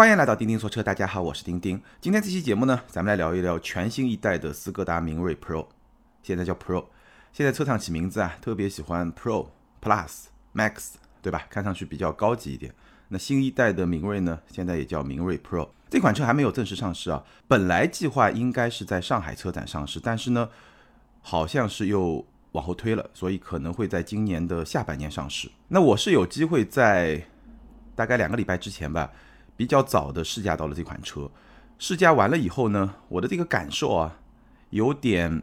欢迎来到钉钉说车，大家好，我是钉钉。今天这期节目呢，咱们来聊一聊全新一代的斯柯达明锐 Pro，现在叫 Pro。现在车厂起名字啊，特别喜欢 Pro、Plus、Max，对吧？看上去比较高级一点。那新一代的明锐呢，现在也叫明锐 Pro。这款车还没有正式上市啊，本来计划应该是在上海车展上市，但是呢，好像是又往后推了，所以可能会在今年的下半年上市。那我是有机会在大概两个礼拜之前吧。比较早的试驾到了这款车，试驾完了以后呢，我的这个感受啊，有点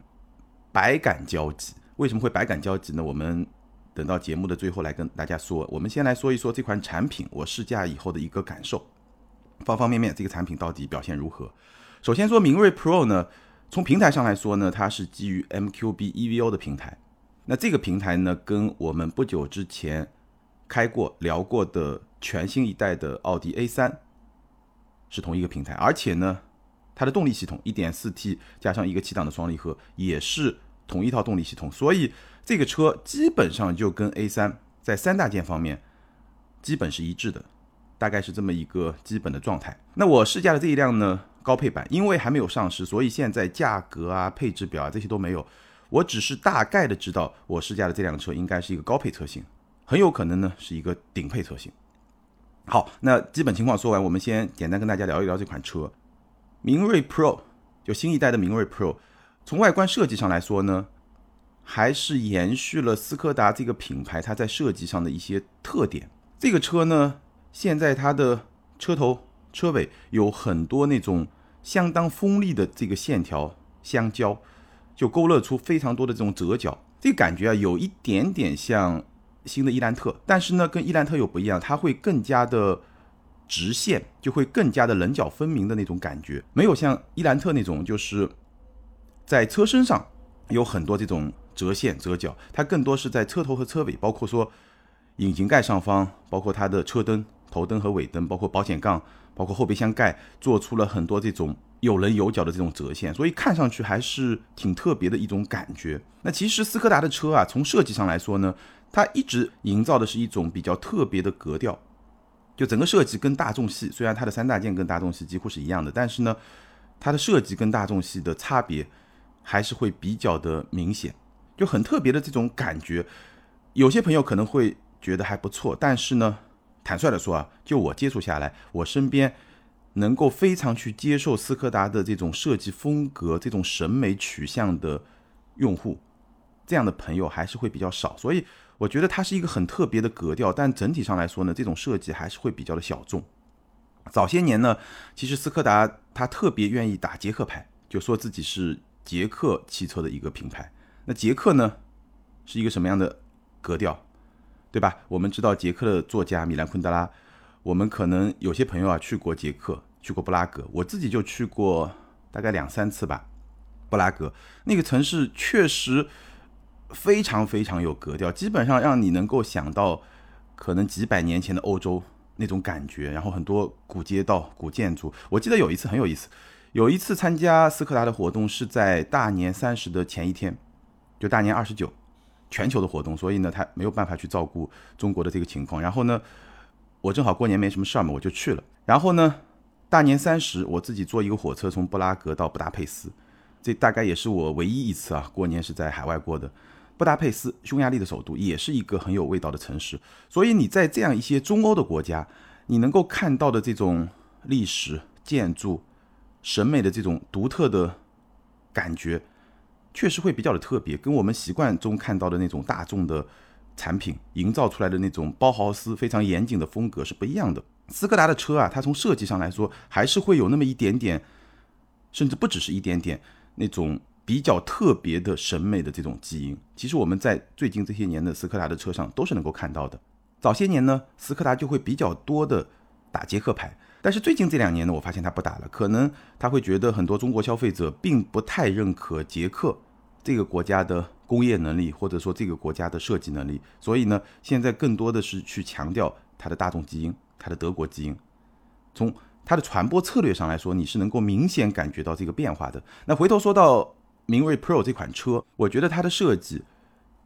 百感交集。为什么会百感交集呢？我们等到节目的最后来跟大家说。我们先来说一说这款产品，我试驾以后的一个感受，方方面面，这个产品到底表现如何？首先说明锐 Pro 呢，从平台上来说呢，它是基于 MQB EVO 的平台。那这个平台呢，跟我们不久之前开过聊过的全新一代的奥迪 A3。是同一个平台，而且呢，它的动力系统 1.4T 加上一个七档的双离合，也是同一套动力系统，所以这个车基本上就跟 A3 在三大件方面基本是一致的，大概是这么一个基本的状态。那我试驾的这一辆呢，高配版，因为还没有上市，所以现在价格啊、配置表啊这些都没有，我只是大概的知道我试驾的这辆车应该是一个高配车型，很有可能呢是一个顶配车型。好，那基本情况说完，我们先简单跟大家聊一聊这款车，明锐 Pro，就新一代的明锐 Pro。从外观设计上来说呢，还是延续了斯柯达这个品牌它在设计上的一些特点。这个车呢，现在它的车头、车尾有很多那种相当锋利的这个线条相交，就勾勒出非常多的这种折角，这个感觉啊，有一点点像。新的伊兰特，但是呢，跟伊兰特有不一样，它会更加的直线，就会更加的棱角分明的那种感觉，没有像伊兰特那种，就是在车身上有很多这种折线折角，它更多是在车头和车尾，包括说引擎盖上方，包括它的车灯、头灯和尾灯，包括保险杠，包括后备箱盖，做出了很多这种有棱有角的这种折线，所以看上去还是挺特别的一种感觉。那其实斯柯达的车啊，从设计上来说呢。它一直营造的是一种比较特别的格调，就整个设计跟大众系，虽然它的三大件跟大众系几乎是一样的，但是呢，它的设计跟大众系的差别还是会比较的明显，就很特别的这种感觉。有些朋友可能会觉得还不错，但是呢，坦率的说啊，就我接触下来，我身边能够非常去接受斯柯达的这种设计风格、这种审美取向的用户，这样的朋友还是会比较少，所以。我觉得它是一个很特别的格调，但整体上来说呢，这种设计还是会比较的小众。早些年呢，其实斯柯达它特别愿意打捷克牌，就说自己是捷克汽车的一个品牌。那捷克呢，是一个什么样的格调，对吧？我们知道捷克的作家米兰昆德拉，我们可能有些朋友啊去过捷克，去过布拉格，我自己就去过大概两三次吧。布拉格那个城市确实。非常非常有格调，基本上让你能够想到可能几百年前的欧洲那种感觉，然后很多古街道、古建筑。我记得有一次很有意思，有一次参加斯柯达的活动是在大年三十的前一天，就大年二十九，全球的活动，所以呢他没有办法去照顾中国的这个情况。然后呢，我正好过年没什么事儿嘛，我就去了。然后呢，大年三十我自己坐一个火车从布拉格到布达佩斯，这大概也是我唯一一次啊过年是在海外过的。布达佩斯，匈牙利的首都，也是一个很有味道的城市。所以你在这样一些中欧的国家，你能够看到的这种历史建筑、审美的这种独特的感觉，确实会比较的特别，跟我们习惯中看到的那种大众的产品营造出来的那种包豪斯非常严谨的风格是不一样的。斯柯达的车啊，它从设计上来说，还是会有那么一点点，甚至不只是一点点那种。比较特别的审美的这种基因，其实我们在最近这些年的斯柯达的车上都是能够看到的。早些年呢，斯柯达就会比较多的打捷克牌，但是最近这两年呢，我发现他不打了，可能他会觉得很多中国消费者并不太认可捷克这个国家的工业能力，或者说这个国家的设计能力，所以呢，现在更多的是去强调它的大众基因，它的德国基因。从它的传播策略上来说，你是能够明显感觉到这个变化的。那回头说到。明锐 Pro 这款车，我觉得它的设计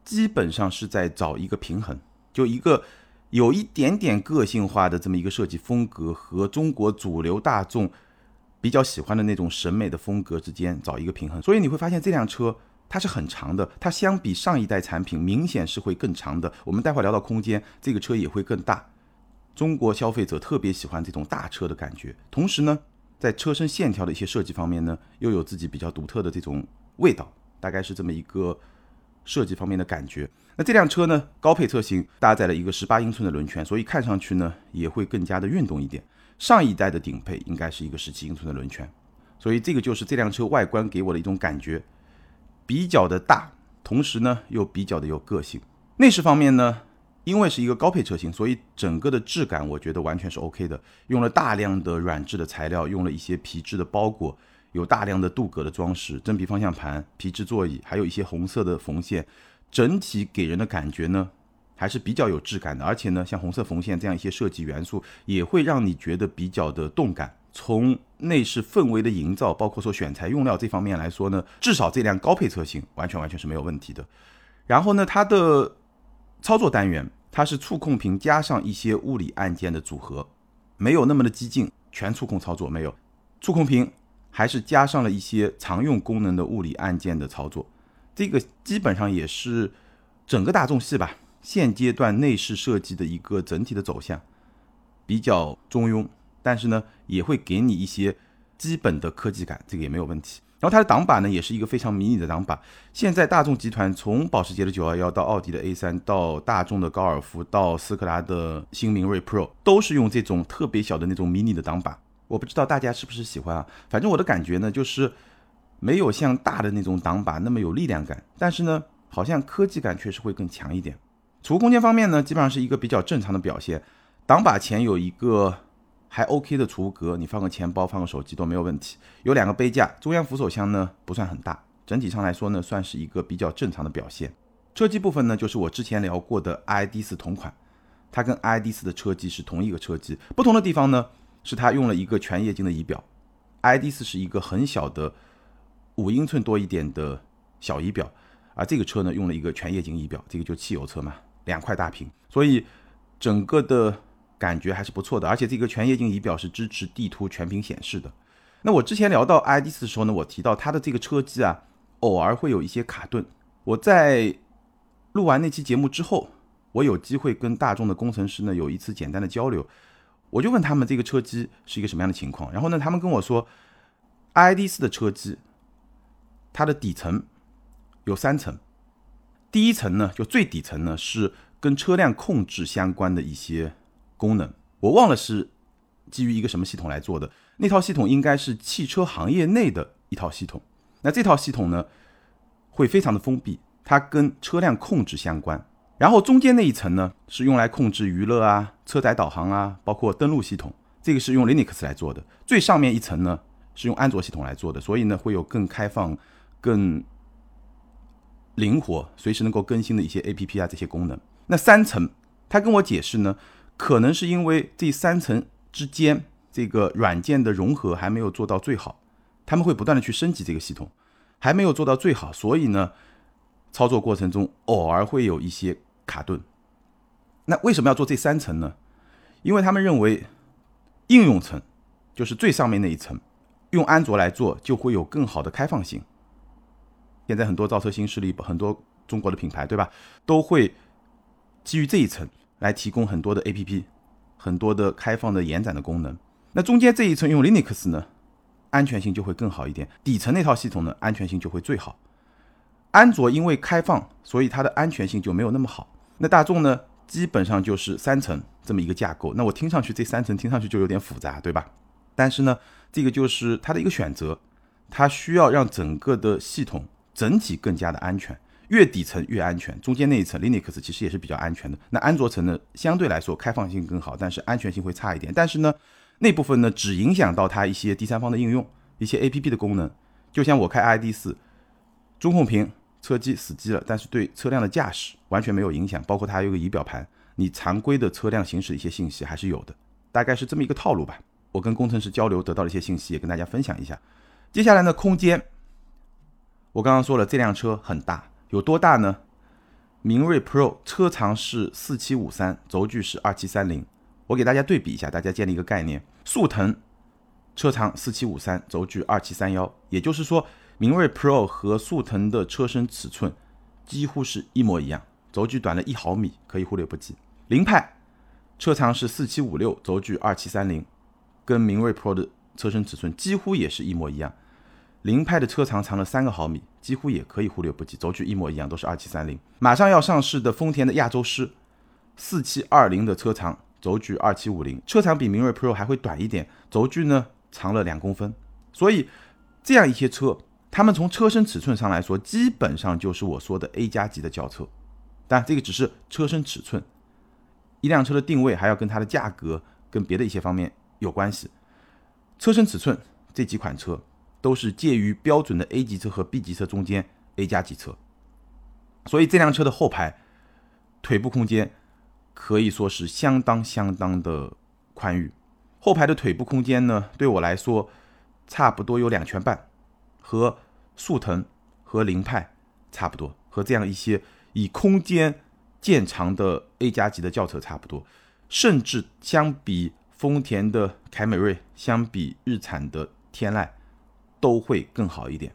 基本上是在找一个平衡，就一个有一点点个性化的这么一个设计风格，和中国主流大众比较喜欢的那种审美的风格之间找一个平衡。所以你会发现这辆车它是很长的，它相比上一代产品明显是会更长的。我们待会儿聊到空间，这个车也会更大。中国消费者特别喜欢这种大车的感觉，同时呢，在车身线条的一些设计方面呢，又有自己比较独特的这种味道，大概是这么一个设计方面的感觉。那这辆车呢，高配车型搭载了一个十八英寸的轮圈，所以看上去呢也会更加的运动一点。上一代的顶配应该是一个十七英寸的轮圈，所以这个就是这辆车外观给我的一种感觉，比较的大，同时呢又比较的有个性。内饰方面呢？因为是一个高配车型，所以整个的质感我觉得完全是 OK 的。用了大量的软质的材料，用了一些皮质的包裹，有大量的镀铬的装饰，真皮方向盘、皮质座椅，还有一些红色的缝线，整体给人的感觉呢还是比较有质感的。而且呢，像红色缝线这样一些设计元素，也会让你觉得比较的动感。从内饰氛围的营造，包括说选材用料这方面来说呢，至少这辆高配车型完全完全是没有问题的。然后呢，它的。操作单元，它是触控屏加上一些物理按键的组合，没有那么的激进，全触控操作没有。触控屏还是加上了一些常用功能的物理按键的操作，这个基本上也是整个大众系吧现阶段内饰设计的一个整体的走向，比较中庸，但是呢也会给你一些基本的科技感，这个也没有问题。然后它的挡把呢，也是一个非常迷你的挡把。现在大众集团从保时捷的911到奥迪的 A3，到大众的高尔夫，到斯柯达的新明锐 Pro，都是用这种特别小的那种迷你的挡把。我不知道大家是不是喜欢啊？反正我的感觉呢，就是没有像大的那种挡把那么有力量感，但是呢，好像科技感确实会更强一点。储物空间方面呢，基本上是一个比较正常的表现。挡把前有一个。还 OK 的储物格，你放个钱包、放个手机都没有问题。有两个杯架，中央扶手箱呢不算很大，整体上来说呢算是一个比较正常的表现。车机部分呢就是我之前聊过的 iD4 同款，它跟 iD4 的车机是同一个车机，不同的地方呢是它用了一个全液晶的仪表，iD4 是一个很小的五英寸多一点的小仪表，而这个车呢用了一个全液晶仪表，这个就汽油车嘛，两块大屏，所以整个的。感觉还是不错的，而且这个全液晶仪表是支持地图全屏显示的。那我之前聊到 iD4 的时候呢，我提到它的这个车机啊，偶尔会有一些卡顿。我在录完那期节目之后，我有机会跟大众的工程师呢有一次简单的交流，我就问他们这个车机是一个什么样的情况。然后呢，他们跟我说，iD4 的车机它的底层有三层，第一层呢就最底层呢是跟车辆控制相关的一些。功能我忘了是基于一个什么系统来做的，那套系统应该是汽车行业内的一套系统。那这套系统呢，会非常的封闭，它跟车辆控制相关。然后中间那一层呢，是用来控制娱乐啊、车载导航啊，包括登录系统，这个是用 Linux 来做的。最上面一层呢，是用安卓系统来做的，所以呢，会有更开放、更灵活、随时能够更新的一些 APP 啊这些功能。那三层，他跟我解释呢。可能是因为这三层之间这个软件的融合还没有做到最好，他们会不断的去升级这个系统，还没有做到最好，所以呢，操作过程中偶尔会有一些卡顿。那为什么要做这三层呢？因为他们认为应用层就是最上面那一层，用安卓来做就会有更好的开放性。现在很多造车新势力，很多中国的品牌，对吧，都会基于这一层。来提供很多的 A P P，很多的开放的延展的功能。那中间这一层用 Linux 呢，安全性就会更好一点。底层那套系统呢，安全性就会最好。安卓因为开放，所以它的安全性就没有那么好。那大众呢，基本上就是三层这么一个架构。那我听上去这三层听上去就有点复杂，对吧？但是呢，这个就是它的一个选择，它需要让整个的系统整体更加的安全。越底层越安全，中间那一层 Linux 其实也是比较安全的。那安卓层呢，相对来说开放性更好，但是安全性会差一点。但是呢，那部分呢只影响到它一些第三方的应用，一些 APP 的功能。就像我开 ID.4，中控屏车机死机了，但是对车辆的驾驶完全没有影响。包括它还有个仪表盘，你常规的车辆行驶一些信息还是有的。大概是这么一个套路吧。我跟工程师交流得到了一些信息，也跟大家分享一下。接下来呢，空间，我刚刚说了，这辆车很大。有多大呢？明锐 Pro 车长是四七五三，轴距是二七三零。我给大家对比一下，大家建立一个概念：速腾车长四七五三，轴距二七三幺，也就是说，明锐 Pro 和速腾的车身尺寸几乎是一模一样，轴距短了一毫米，可以忽略不计。凌派车长是四七五六，轴距二七三零，跟明锐 Pro 的车身尺寸几乎也是一模一样。凌派的车长长了三个毫米，几乎也可以忽略不计，轴距一模一样，都是二七三零。马上要上市的丰田的亚洲狮，四七二零的车长，轴距二七五零，车长比明锐 Pro 还会短一点，轴距呢长了两公分。所以这样一些车，他们从车身尺寸上来说，基本上就是我说的 A 加级的轿车。但这个只是车身尺寸，一辆车的定位还要跟它的价格跟别的一些方面有关系。车身尺寸这几款车。都是介于标准的 A 级车和 B 级车中间 A 加级车，所以这辆车的后排腿部空间可以说是相当相当的宽裕。后排的腿部空间呢，对我来说差不多有两拳半，和速腾和凌派差不多，和这样一些以空间见长的 A 加级的轿车差不多，甚至相比丰田的凯美瑞，相比日产的天籁。都会更好一点，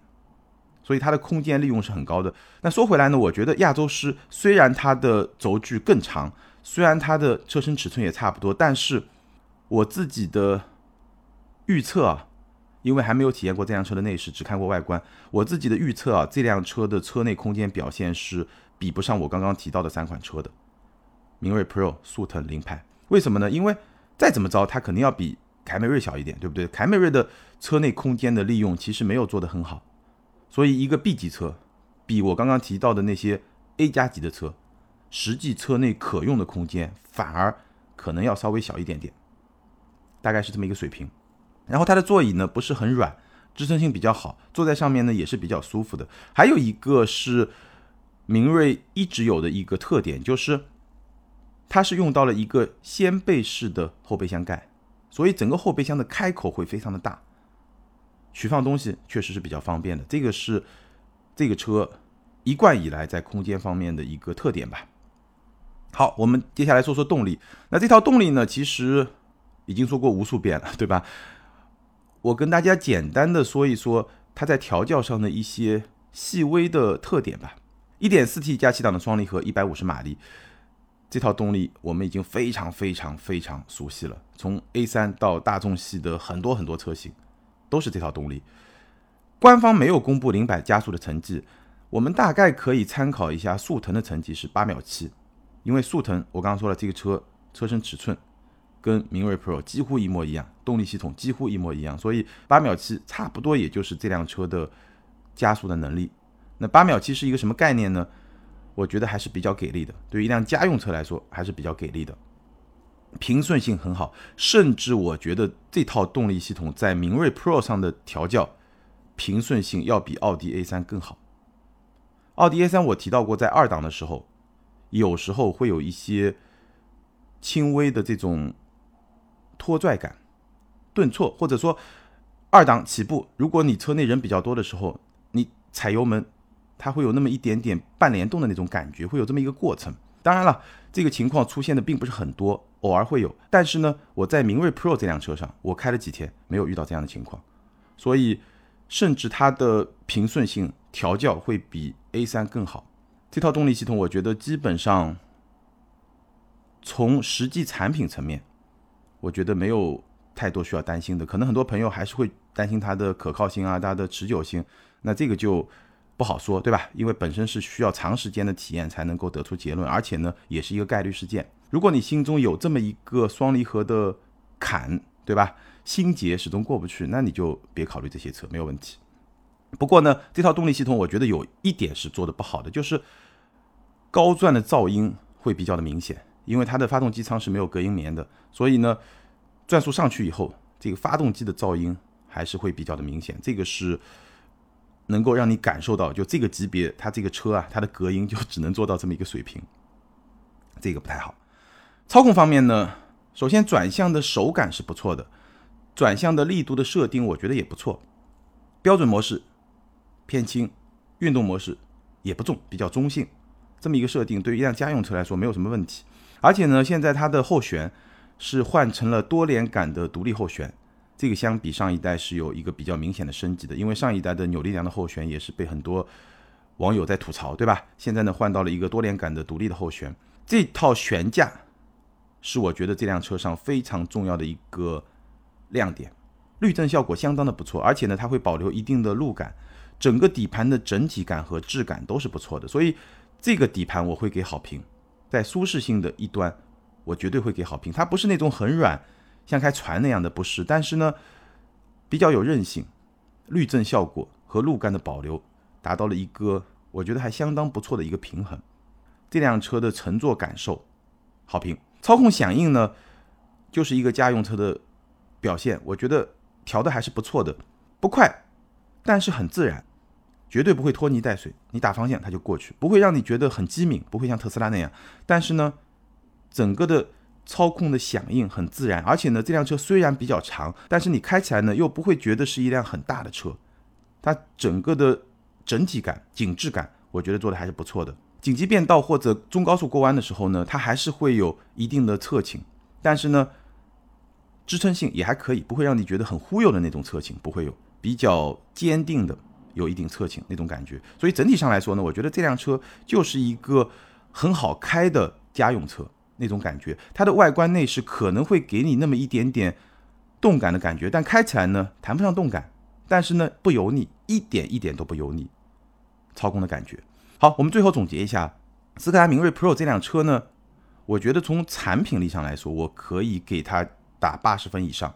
所以它的空间利用是很高的。那说回来呢，我觉得亚洲狮虽然它的轴距更长，虽然它的车身尺寸也差不多，但是我自己的预测啊，因为还没有体验过这辆车的内饰，只看过外观，我自己的预测啊，这辆车的车内空间表现是比不上我刚刚提到的三款车的，明锐 Pro、速腾、凌派。为什么呢？因为再怎么着，它肯定要比。凯美瑞小一点，对不对？凯美瑞的车内空间的利用其实没有做得很好，所以一个 B 级车比我刚刚提到的那些 A 加级的车，实际车内可用的空间反而可能要稍微小一点点，大概是这么一个水平。然后它的座椅呢不是很软，支撑性比较好，坐在上面呢也是比较舒服的。还有一个是明锐一直有的一个特点，就是它是用到了一个掀背式的后备箱盖。所以整个后备箱的开口会非常的大，取放东西确实是比较方便的。这个是这个车一贯以来在空间方面的一个特点吧。好，我们接下来说说动力。那这套动力呢，其实已经说过无数遍了，对吧？我跟大家简单的说一说它在调教上的一些细微的特点吧。1.4T 加七档的双离合，150马力。这套动力我们已经非常非常非常熟悉了，从 A3 到大众系的很多很多车型都是这套动力。官方没有公布零百加速的成绩，我们大概可以参考一下速腾的成绩是八秒七，因为速腾我刚刚说了，这个车车身尺寸跟明锐 Pro 几乎一模一样，动力系统几乎一模一样，所以八秒七差不多也就是这辆车的加速的能力。那八秒七是一个什么概念呢？我觉得还是比较给力的，对于一辆家用车来说还是比较给力的，平顺性很好，甚至我觉得这套动力系统在明锐 Pro 上的调教平顺性要比奥迪 A3 更好。奥迪 A3 我提到过，在二档的时候，有时候会有一些轻微的这种拖拽感、顿挫，或者说二档起步，如果你车内人比较多的时候，你踩油门。它会有那么一点点半联动的那种感觉，会有这么一个过程。当然了，这个情况出现的并不是很多，偶尔会有。但是呢，我在明锐 Pro 这辆车上，我开了几天，没有遇到这样的情况。所以，甚至它的平顺性调教会比 A3 更好。这套动力系统，我觉得基本上从实际产品层面，我觉得没有太多需要担心的。可能很多朋友还是会担心它的可靠性啊，它的持久性。那这个就。不好说，对吧？因为本身是需要长时间的体验才能够得出结论，而且呢，也是一个概率事件。如果你心中有这么一个双离合的坎，对吧？心结始终过不去，那你就别考虑这些车，没有问题。不过呢，这套动力系统我觉得有一点是做的不好的，就是高转的噪音会比较的明显，因为它的发动机舱是没有隔音棉的，所以呢，转速上去以后，这个发动机的噪音还是会比较的明显，这个是。能够让你感受到，就这个级别，它这个车啊，它的隔音就只能做到这么一个水平，这个不太好。操控方面呢，首先转向的手感是不错的，转向的力度的设定我觉得也不错。标准模式偏轻，运动模式也不重，比较中性。这么一个设定，对于一辆家用车来说没有什么问题。而且呢，现在它的后悬是换成了多连杆的独立后悬，这个相比上一代是有一个比较明显的升级的。因为上一代的扭力梁的后悬也是被很多网友在吐槽，对吧？现在呢，换到了一个多连杆的独立的后悬，这套悬架是我觉得这辆车上非常重要的一个亮点，滤震效果相当的不错，而且呢，它会保留一定的路感。整个底盘的整体感和质感都是不错的，所以这个底盘我会给好评。在舒适性的一端，我绝对会给好评。它不是那种很软，像开船那样的，不是。但是呢，比较有韧性，滤震效果和路感的保留达到了一个我觉得还相当不错的一个平衡。这辆车的乘坐感受好评，操控响应呢，就是一个家用车的表现，我觉得调的还是不错的，不快，但是很自然。绝对不会拖泥带水，你打方向它就过去，不会让你觉得很机敏，不会像特斯拉那样。但是呢，整个的操控的响应很自然，而且呢，这辆车虽然比较长，但是你开起来呢又不会觉得是一辆很大的车。它整个的整体感、紧致感，我觉得做的还是不错的。紧急变道或者中高速过弯的时候呢，它还是会有一定的侧倾，但是呢，支撑性也还可以，不会让你觉得很忽悠的那种侧倾，不会有比较坚定的。有一定侧倾那种感觉，所以整体上来说呢，我觉得这辆车就是一个很好开的家用车那种感觉。它的外观内饰可能会给你那么一点点动感的感觉，但开起来呢谈不上动感，但是呢不油腻，一点一点都不油腻。操控的感觉。好，我们最后总结一下，斯柯达明锐 Pro 这辆车呢，我觉得从产品力上来说，我可以给它打八十分以上，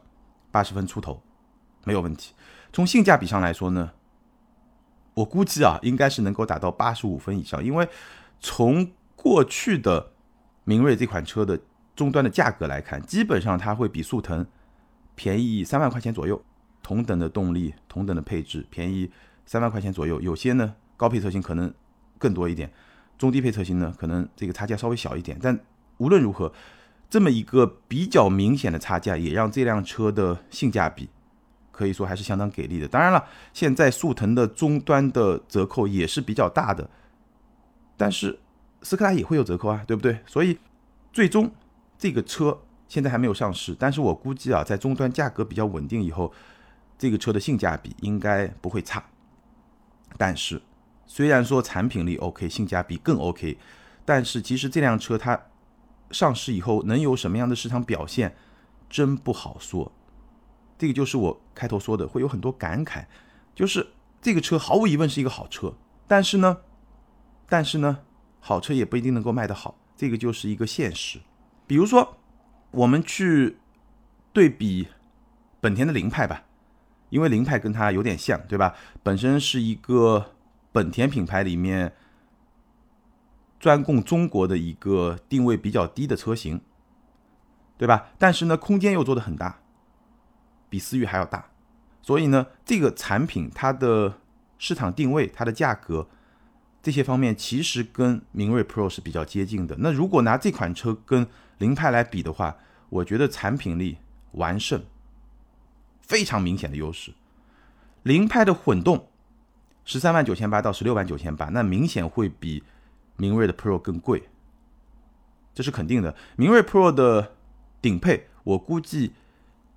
八十分出头没有问题。从性价比上来说呢？我估计啊，应该是能够达到八十五分以上，因为从过去的明锐这款车的终端的价格来看，基本上它会比速腾便宜三万块钱左右，同等的动力，同等的配置，便宜三万块钱左右。有些呢高配车型可能更多一点，中低配车型呢可能这个差价稍微小一点。但无论如何，这么一个比较明显的差价，也让这辆车的性价比。可以说还是相当给力的。当然了，现在速腾的终端的折扣也是比较大的，但是斯柯达也会有折扣啊，对不对？所以最终这个车现在还没有上市，但是我估计啊，在终端价格比较稳定以后，这个车的性价比应该不会差。但是虽然说产品力 OK，性价比更 OK，但是其实这辆车它上市以后能有什么样的市场表现，真不好说。这个就是我开头说的，会有很多感慨，就是这个车毫无疑问是一个好车，但是呢，但是呢，好车也不一定能够卖得好，这个就是一个现实。比如说，我们去对比本田的凌派吧，因为凌派跟它有点像，对吧？本身是一个本田品牌里面专供中国的一个定位比较低的车型，对吧？但是呢，空间又做的很大。比思域还要大，所以呢，这个产品它的市场定位、它的价格这些方面，其实跟明锐 Pro 是比较接近的。那如果拿这款车跟凌派来比的话，我觉得产品力完胜，非常明显的优势。凌派的混动十三万九千八到十六万九千八，那明显会比明锐的 Pro 更贵，这是肯定的。明锐 Pro 的顶配，我估计。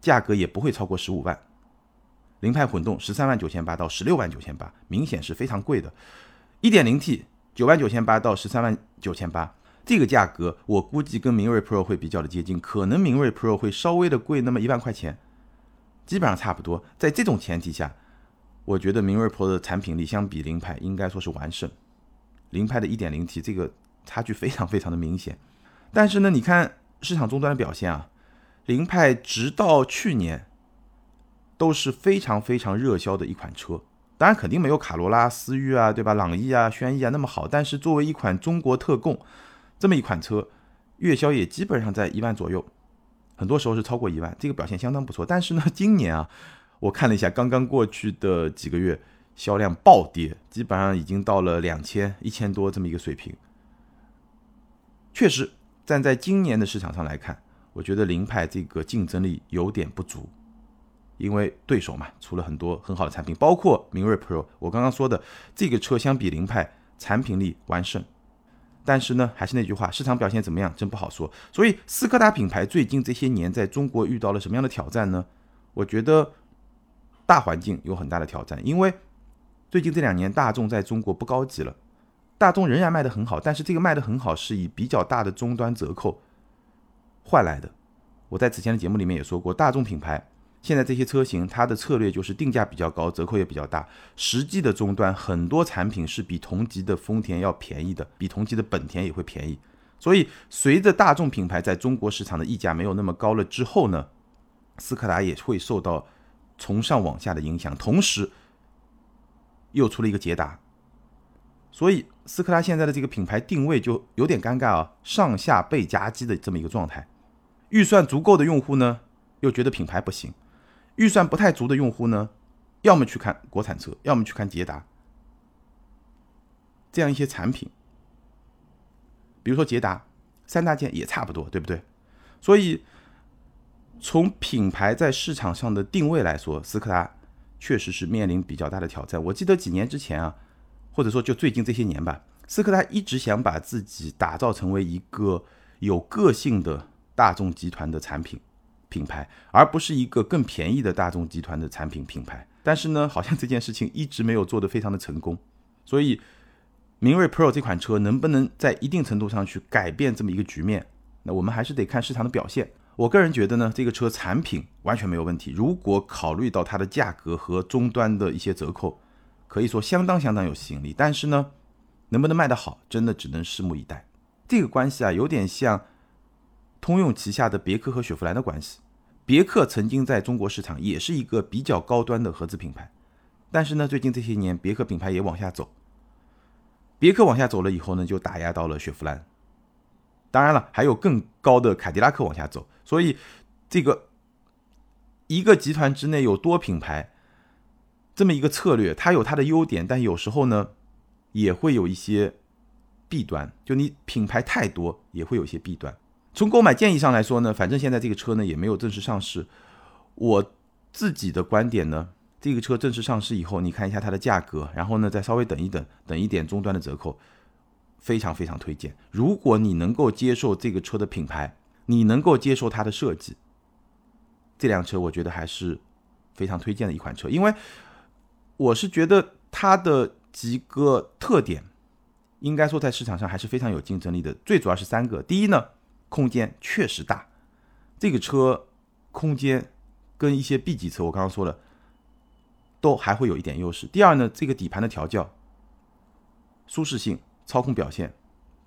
价格也不会超过十五万，凌派混动十三万九千八到十六万九千八，明显是非常贵的。一点零 T 九万九千八到十三万九千八，这个价格我估计跟明锐 Pro 会比较的接近，可能明锐 Pro 会稍微的贵那么一万块钱，基本上差不多。在这种前提下，我觉得明锐 Pro 的产品力相比凌派应该说是完胜。凌派的一点零 T 这个差距非常非常的明显，但是呢，你看市场终端的表现啊。凌派直到去年都是非常非常热销的一款车，当然肯定没有卡罗拉、思域啊，对吧？朗逸啊、轩逸啊那么好。但是作为一款中国特供，这么一款车，月销也基本上在一万左右，很多时候是超过一万，这个表现相当不错。但是呢，今年啊，我看了一下刚刚过去的几个月，销量暴跌，基本上已经到了两千、一千多这么一个水平。确实，站在今年的市场上来看。我觉得凌派这个竞争力有点不足，因为对手嘛出了很多很好的产品，包括明锐 Pro。我刚刚说的这个车相比凌派产品力完胜。但是呢，还是那句话，市场表现怎么样，真不好说。所以斯柯达品牌最近这些年在中国遇到了什么样的挑战呢？我觉得大环境有很大的挑战，因为最近这两年大众在中国不高级了，大众仍然卖得很好，但是这个卖得很好是以比较大的终端折扣换来的。我在此前的节目里面也说过，大众品牌。现在这些车型，它的策略就是定价比较高，折扣也比较大。实际的终端很多产品是比同级的丰田要便宜的，比同级的本田也会便宜。所以，随着大众品牌在中国市场的溢价没有那么高了之后呢，斯柯达也会受到从上往下的影响。同时，又出了一个捷达，所以斯柯达现在的这个品牌定位就有点尴尬啊，上下被夹击的这么一个状态。预算足够的用户呢，又觉得品牌不行。预算不太足的用户呢，要么去看国产车，要么去看捷达，这样一些产品，比如说捷达三大件也差不多，对不对？所以从品牌在市场上的定位来说，斯柯达确实是面临比较大的挑战。我记得几年之前啊，或者说就最近这些年吧，斯柯达一直想把自己打造成为一个有个性的大众集团的产品。品牌，而不是一个更便宜的大众集团的产品品牌。但是呢，好像这件事情一直没有做得非常的成功。所以，明锐 Pro 这款车能不能在一定程度上去改变这么一个局面？那我们还是得看市场的表现。我个人觉得呢，这个车产品完全没有问题。如果考虑到它的价格和终端的一些折扣，可以说相当相当有吸引力。但是呢，能不能卖得好，真的只能拭目以待。这个关系啊，有点像通用旗下的别克和雪佛兰的关系。别克曾经在中国市场也是一个比较高端的合资品牌，但是呢，最近这些年别克品牌也往下走。别克往下走了以后呢，就打压到了雪佛兰。当然了，还有更高的凯迪拉克往下走。所以，这个一个集团之内有多品牌这么一个策略，它有它的优点，但有时候呢，也会有一些弊端。就你品牌太多，也会有一些弊端。从购买建议上来说呢，反正现在这个车呢也没有正式上市。我自己的观点呢，这个车正式上市以后，你看一下它的价格，然后呢再稍微等一等，等一点终端的折扣，非常非常推荐。如果你能够接受这个车的品牌，你能够接受它的设计，这辆车我觉得还是非常推荐的一款车。因为我是觉得它的几个特点，应该说在市场上还是非常有竞争力的。最主要是三个，第一呢。空间确实大，这个车空间跟一些 B 级车，我刚刚说了，都还会有一点优势。第二呢，这个底盘的调教、舒适性、操控表现，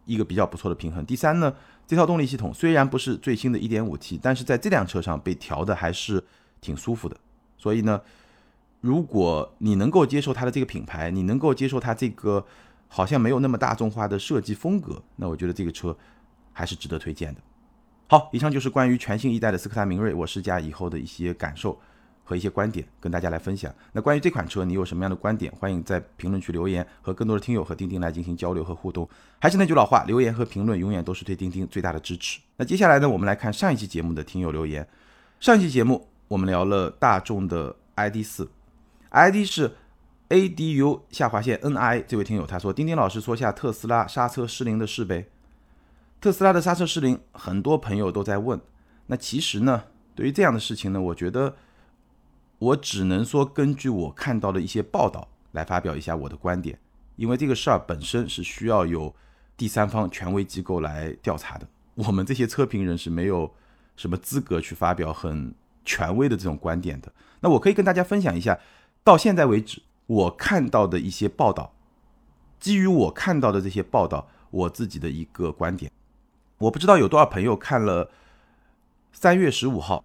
一个比较不错的平衡。第三呢，这套动力系统虽然不是最新的一点五 T，但是在这辆车上被调的还是挺舒服的。所以呢，如果你能够接受它的这个品牌，你能够接受它这个好像没有那么大众化的设计风格，那我觉得这个车。还是值得推荐的。好，以上就是关于全新一代的斯柯达明锐我试驾以后的一些感受和一些观点，跟大家来分享。那关于这款车，你有什么样的观点？欢迎在评论区留言，和更多的听友和钉钉来进行交流和互动。还是那句老话，留言和评论永远都是对钉钉最大的支持。那接下来呢，我们来看上一期节目的听友留言。上一期节目我们聊了大众的 ID 四，ID 是 ADU 下划线 NI。这位听友他说，钉钉老师说下特斯拉刹车失灵的事呗。特斯拉的刹车失灵，很多朋友都在问。那其实呢，对于这样的事情呢，我觉得我只能说根据我看到的一些报道来发表一下我的观点，因为这个事儿本身是需要有第三方权威机构来调查的。我们这些车评人是没有什么资格去发表很权威的这种观点的。那我可以跟大家分享一下，到现在为止我看到的一些报道，基于我看到的这些报道，我自己的一个观点。我不知道有多少朋友看了三月十五号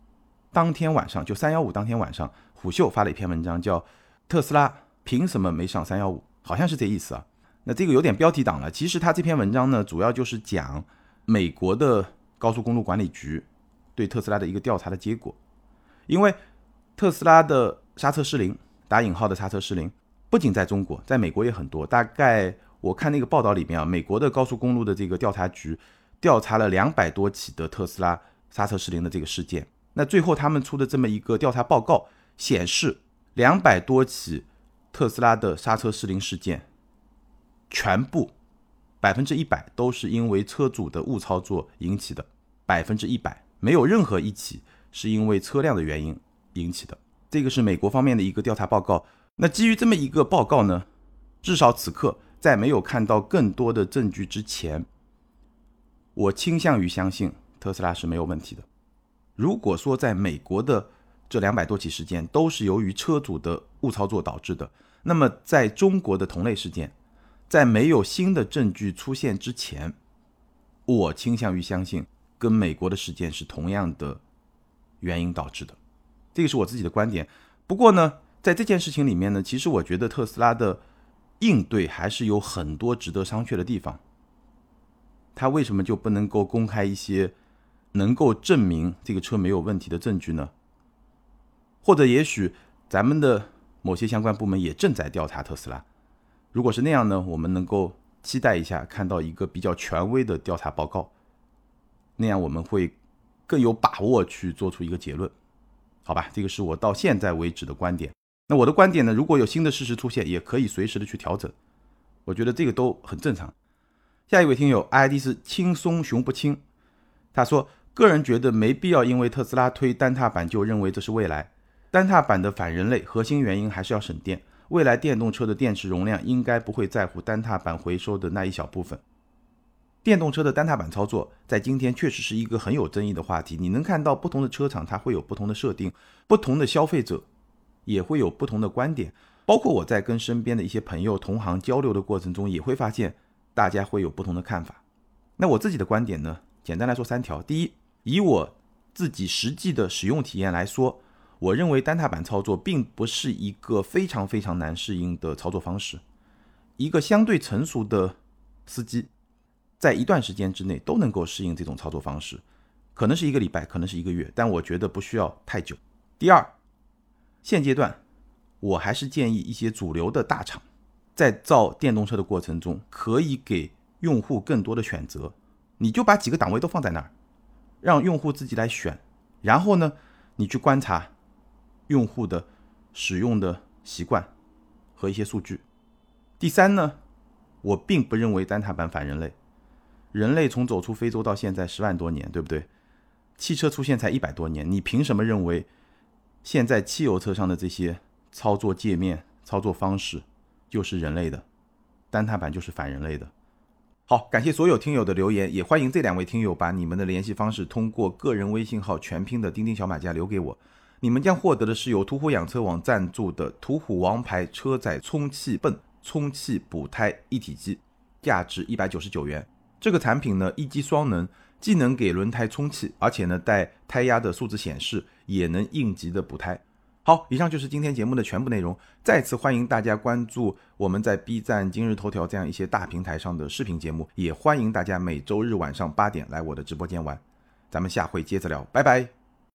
当天晚上，就三幺五当天晚上，虎嗅发了一篇文章，叫《特斯拉凭什么没上三幺五》，好像是这意思啊。那这个有点标题党了。其实他这篇文章呢，主要就是讲美国的高速公路管理局对特斯拉的一个调查的结果。因为特斯拉的刹车失灵（打引号的刹车失灵）不仅在中国，在美国也很多。大概我看那个报道里面啊，美国的高速公路的这个调查局。调查了两百多起的特斯拉刹车失灵的这个事件，那最后他们出的这么一个调查报告显示，两百多起特斯拉的刹车失灵事件，全部百分之一百都是因为车主的误操作引起的，百分之一百没有任何一起是因为车辆的原因引起的。这个是美国方面的一个调查报告。那基于这么一个报告呢，至少此刻在没有看到更多的证据之前，我倾向于相信特斯拉是没有问题的。如果说在美国的这两百多起事件都是由于车主的误操作导致的，那么在中国的同类事件。在没有新的证据出现之前，我倾向于相信跟美国的事件是同样的原因导致的，这个是我自己的观点。不过呢，在这件事情里面呢，其实我觉得特斯拉的应对还是有很多值得商榷的地方。他为什么就不能够公开一些能够证明这个车没有问题的证据呢？或者也许咱们的某些相关部门也正在调查特斯拉。如果是那样呢，我们能够期待一下看到一个比较权威的调查报告，那样我们会更有把握去做出一个结论，好吧？这个是我到现在为止的观点。那我的观点呢，如果有新的事实出现，也可以随时的去调整，我觉得这个都很正常。下一位听友 ID 是轻松熊不轻，他说个人觉得没必要因为特斯拉推单踏板就认为这是未来，单踏板的反人类核心原因还是要省电。未来电动车的电池容量应该不会在乎单踏板回收的那一小部分。电动车的单踏板操作在今天确实是一个很有争议的话题。你能看到不同的车厂它会有不同的设定，不同的消费者也会有不同的观点。包括我在跟身边的一些朋友同行交流的过程中，也会发现大家会有不同的看法。那我自己的观点呢？简单来说三条：第一，以我自己实际的使用体验来说。我认为单踏板操作并不是一个非常非常难适应的操作方式，一个相对成熟的司机，在一段时间之内都能够适应这种操作方式，可能是一个礼拜，可能是一个月，但我觉得不需要太久。第二，现阶段我还是建议一些主流的大厂在造电动车的过程中，可以给用户更多的选择，你就把几个档位都放在那儿，让用户自己来选，然后呢，你去观察。用户的使用的习惯和一些数据。第三呢，我并不认为单踏板反人类。人类从走出非洲到现在十万多年，对不对？汽车出现才一百多年，你凭什么认为现在汽油车上的这些操作界面、操作方式就是人类的？单踏板就是反人类的？好，感谢所有听友的留言，也欢迎这两位听友把你们的联系方式通过个人微信号全拼的钉钉小马甲留给我。你们将获得的是由途虎养车网赞助的途虎王牌车载充气泵充气补胎一体机，价值一百九十九元。这个产品呢，一机双能，既能给轮胎充气，而且呢带胎压的数字显示，也能应急的补胎。好，以上就是今天节目的全部内容。再次欢迎大家关注我们在 B 站、今日头条这样一些大平台上的视频节目，也欢迎大家每周日晚上八点来我的直播间玩。咱们下回接着聊，拜拜。